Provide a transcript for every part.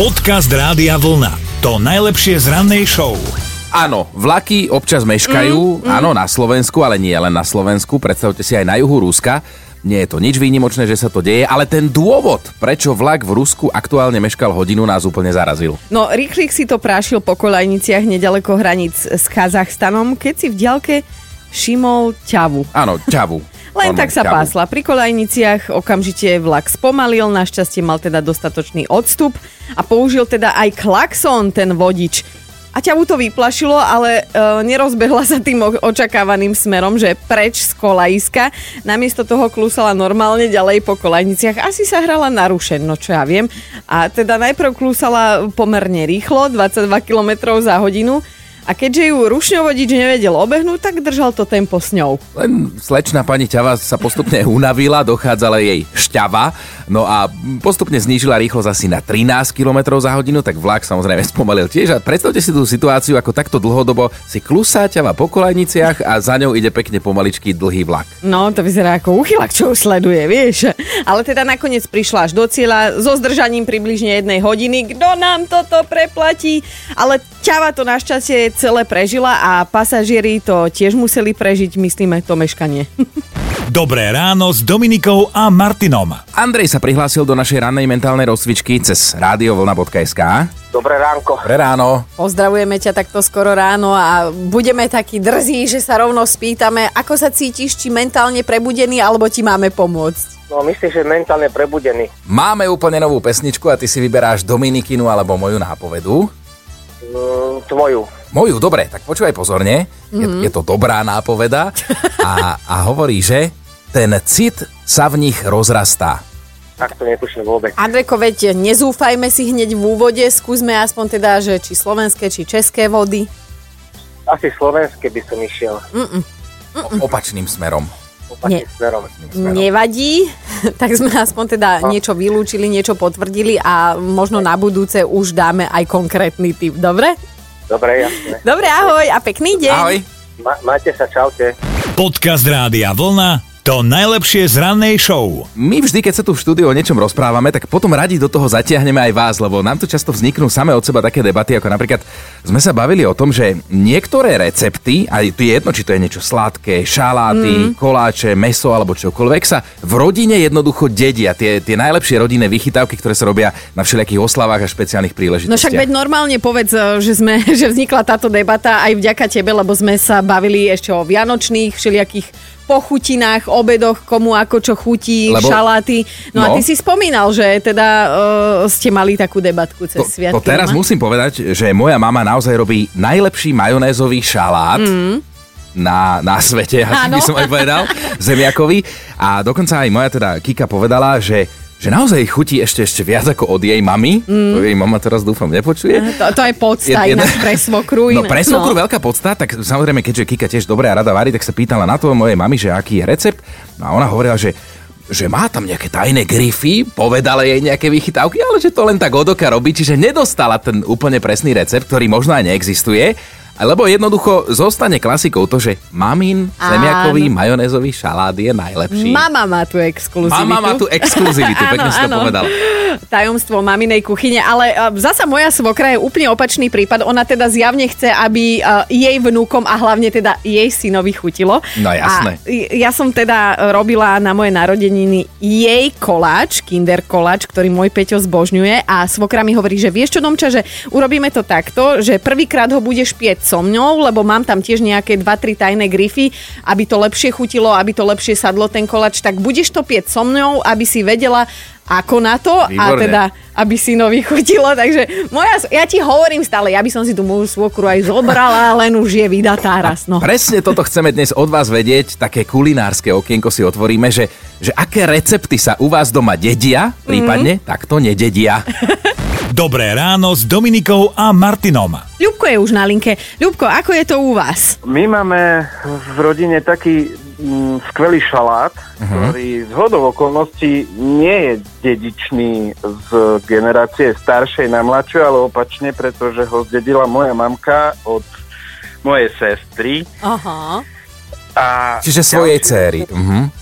Podcast Rádia Vlna. To najlepšie z rannej show. Áno, vlaky občas meškajú, mm, mm. áno, na Slovensku, ale nie len na Slovensku, predstavte si aj na juhu Ruska. Nie je to nič výnimočné, že sa to deje, ale ten dôvod, prečo vlak v Rusku aktuálne meškal hodinu, nás úplne zarazil. No, rýchlik si to prášil po kolajniciach nedaleko hraníc s Kazachstanom, keď si v diaľke všimol ťavu. Áno, ťavu. Len tak sa ťavu. pásla pri kolajniciach, okamžite vlak spomalil, našťastie mal teda dostatočný odstup a použil teda aj klakson ten vodič. A ťavu to vyplašilo, ale e, nerozbehla sa tým očakávaným smerom, že preč z kolajiska. Namiesto toho klúsala normálne ďalej po kolajniciach. Asi sa hrala no čo ja viem. A teda najprv klúsala pomerne rýchlo, 22 km za hodinu. A keďže ju rušňovodič nevedel obehnúť, tak držal to tempo s ňou. Len slečná pani ťava sa postupne unavila, dochádzala jej šťava, no a postupne znížila rýchlosť asi na 13 km za hodinu, tak vlak samozrejme spomalil tiež. A predstavte si tú situáciu, ako takto dlhodobo si klusá ťava po kolajniciach a za ňou ide pekne pomaličký dlhý vlak. No, to vyzerá ako uchylak, čo už sleduje, vieš. Ale teda nakoniec prišla až do cieľa so zdržaním približne jednej hodiny. Kto nám toto preplatí? Ale ťava to našťastie celé prežila a pasažieri to tiež museli prežiť, myslíme, to meškanie. Dobré ráno s Dominikou a Martinom. Andrej sa prihlásil do našej rannej mentálnej rozcvičky cez radiovlna.sk. Dobré ránko. Pre ráno. Pozdravujeme ťa takto skoro ráno a budeme takí drzí, že sa rovno spýtame, ako sa cítiš, či mentálne prebudený, alebo ti máme pomôcť. No myslím, že mentálne prebudený. Máme úplne novú pesničku a ty si vyberáš Dominikinu alebo moju nápovedu. Mm, tvoju. Moju, dobre, tak počúvaj pozorne. Je, je to dobrá nápoveda a, a hovorí, že ten cit sa v nich rozrastá. Tak to netuším vôbec. Andrejko, veď nezúfajme si hneď v úvode, skúsme aspoň teda, že či slovenské, či české vody. Asi slovenské by som išiel. O, opačným smerom. Opačným smerom. smerom. Nevadí, tak sme aspoň teda niečo vylúčili, niečo potvrdili a možno na budúce už dáme aj konkrétny typ, dobre? Dobre, jasné. Dobre, ahoj a pekný deň. Ahoj. Ma- majte sa, čaute. Podcast Rádia Vlna. To najlepšie z rannej show. My vždy, keď sa tu v štúdiu o niečom rozprávame, tak potom radi do toho zatiahneme aj vás, lebo nám tu často vzniknú same od seba také debaty, ako napríklad sme sa bavili o tom, že niektoré recepty, a tu je jedno, či to je niečo sladké, šaláty, mm. koláče, meso alebo čokoľvek, sa v rodine jednoducho dedia. Tie, tie najlepšie rodinné vychytávky, ktoré sa robia na všelijakých oslavách a špeciálnych príležitostiach. No však veď normálne povedz, že, sme, že vznikla táto debata aj vďaka tebe, lebo sme sa bavili ešte o vianočných všelijakých pochutinách, obedoch, komu ako čo chutí, Lebo- šaláty. No, a No. ty si spomínal, že teda uh, ste mali takú debatku cez To, sviatky. to teraz doma. musím povedať, že moja mama naozaj robí najlepší majonézový šalát. Mm. Na, na svete, asi by som aj povedal, zemiakový. A dokonca aj moja teda Kika povedala, že že naozaj chutí ešte ešte viac ako od jej mamy. Mm. To jej mama teraz dúfam nepočuje. To, to je podsta Je- ináč pre svokru. No pre svokru veľká podsta, tak samozrejme, keďže Kika tiež dobre a rada varí, tak sa pýtala na to mojej mamy, že aký je recept. No a ona hovorila, že že má tam nejaké tajné grify, povedala jej nejaké vychytávky, ale že to len tak od oka robí, čiže nedostala ten úplne presný recept, ktorý možno aj neexistuje. Lebo jednoducho zostane klasikou to, že mamin Áno. zemiakový majonézový šalát je najlepší. Mama má tu exkluzivitu. Mama má tu exkluzivitu, pekne si to Áno, áno. povedala. Tajomstvo maminej kuchyne, ale uh, zasa moja svokra je úplne opačný prípad. Ona teda zjavne chce, aby uh, jej vnúkom a hlavne teda jej synovi chutilo. No jasné. A ja som teda robila na moje narodeniny jej koláč, kinder koláč, ktorý môj Peťo zbožňuje a svokra mi hovorí, že vieš čo, Domča, že urobíme to takto, že prvýkrát ho budeš pieť so mňou, lebo mám tam tiež nejaké 2-3 tajné grify, aby to lepšie chutilo, aby to lepšie sadlo ten koláč, tak budeš to pieť so mňou, aby si vedela, ako na to a Výborne. teda, aby synovi chutilo. Takže moja, ja ti hovorím stále, ja by som si tú moju svokru aj zobrala, len už je vydatá raz. No. Presne toto chceme dnes od vás vedieť, také kulinárske okienko si otvoríme, že, že aké recepty sa u vás doma dedia, prípadne mm. takto nededia. Dobré ráno s Dominikou a Martinom. Ľubko je už na linke. Ľubko, ako je to u vás? My máme v rodine taký mm, skvelý šalát, uh-huh. ktorý z hodov okolností nie je dedičný z generácie staršej na mladšiu, ale opačne, pretože ho zdedila moja mamka od mojej sestry. Aha. A Čiže svojej céry. Mhm.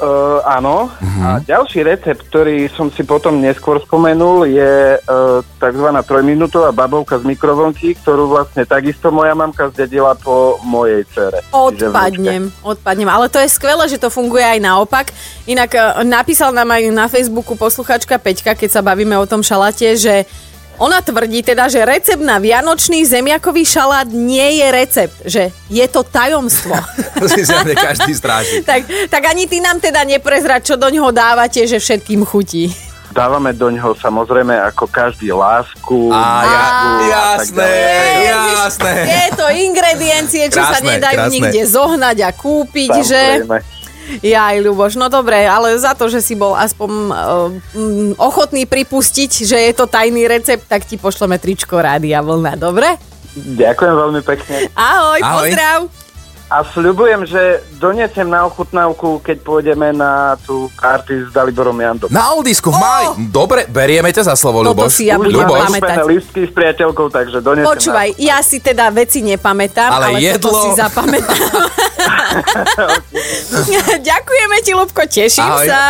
Uh, áno. Uh-huh. A ďalší recept, ktorý som si potom neskôr spomenul, je uh, tzv. trojminútová babovka z mikrovlnky, ktorú vlastne takisto moja mamka zdedila po mojej cere. Odpadnem, odpadnem. Ale to je skvelé, že to funguje aj naopak. Inak e, napísal nám aj na Facebooku posluchačka Peťka, keď sa bavíme o tom šalate, že ona tvrdí teda, že recept na vianočný zemiakový šalát nie je recept, že je to tajomstvo. To si sa mne každý stráži. tak, tak ani ty nám teda neprezrať, čo do ňoho dávate, že všetkým chutí. Dávame do ňoho samozrejme ako každý lásku, Á, ja, mrkvu a jasné, jasné. Je to ingrediencie, čo sa Krásne, nedajú krásne. nikde zohnať a kúpiť, že... Samozrejme. Jaj, Ľuboš, no dobre, ale za to, že si bol aspoň uh, mm, ochotný pripustiť, že je to tajný recept, tak ti pošleme tričko Rádia Vlna, dobre? Ďakujem veľmi pekne. Ahoj, Ahoj. pozdrav. A sľubujem, že donesem na ochutnávku, keď pôjdeme na tú karty s Daliborom Jandom. Na Oldisku v máji. Dobre, berieme ťa za slovo, Toto Ľuboš. si ja budem mám pamätať. listky s priateľkou, takže donesem Počúvaj, ja si teda veci nepamätám, Ale ale, toto jedlo- si zapamätám. Ďakujeme ti, Lubko, teším Ahoj. sa.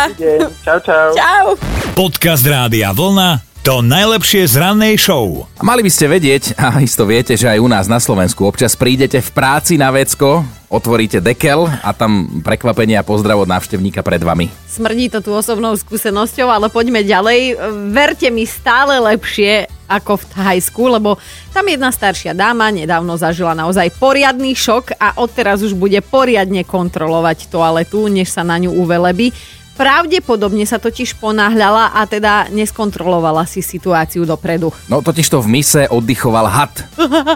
Čau, čau. Čau. Podcast Rádia Vlna to najlepšie z rannej show. Mali by ste vedieť, a isto viete, že aj u nás na Slovensku občas prídete v práci na vecko, otvoríte dekel a tam prekvapenie a pozdrav od návštevníka pred vami. Smrdí to tu osobnou skúsenosťou, ale poďme ďalej. Verte mi stále lepšie ako v Thajsku, lebo tam jedna staršia dáma nedávno zažila naozaj poriadny šok a odteraz už bude poriadne kontrolovať toaletu, než sa na ňu uvelebí. Pravdepodobne sa totiž ponáhľala a teda neskontrolovala si situáciu dopredu. No totiž to v mise oddychoval had.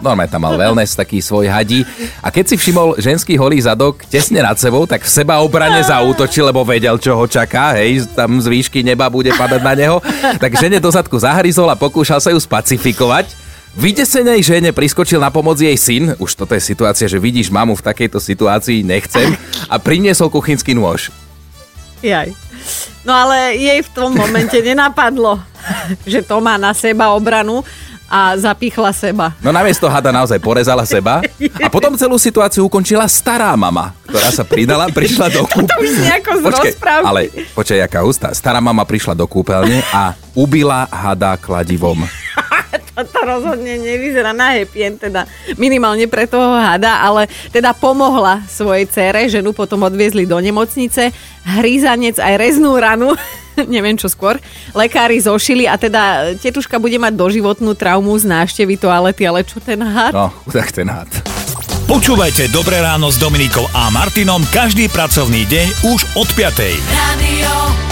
Normálne tam mal wellness, taký svoj hadí. A keď si všimol ženský holý zadok tesne nad sebou, tak v seba obrane zaútočil, lebo vedel, čo ho čaká. Hej, tam z výšky neba bude padať na neho. Tak žene do zadku zahryzol a pokúšal sa ju spacifikovať. Vydesenej žene priskočil na pomoc jej syn, už toto je situácia, že vidíš mamu v takejto situácii, nechcem, a priniesol kuchynský nôž. Jaj. No ale jej v tom momente nenapadlo, že to má na seba obranu a zapichla seba. No namiesto hada naozaj porezala seba a potom celú situáciu ukončila stará mama, ktorá sa pridala, prišla do kúpeľne. To už nejako z rozprávky. ale počkaj, jaká ústa. Stará mama prišla do kúpeľne a ubila hada kladivom. To rozhodne nevyzerá na happy end, teda minimálne pre toho hada, ale teda pomohla svojej cére, ženu potom odviezli do nemocnice, hrízanec aj reznú ranu, neviem čo skôr, lekári zošili a teda tetuška bude mať doživotnú traumu z návštevy toalety, ale čo ten had? No, tak ten had. Počúvajte Dobré ráno s Dominikou a Martinom každý pracovný deň už od 5. Radio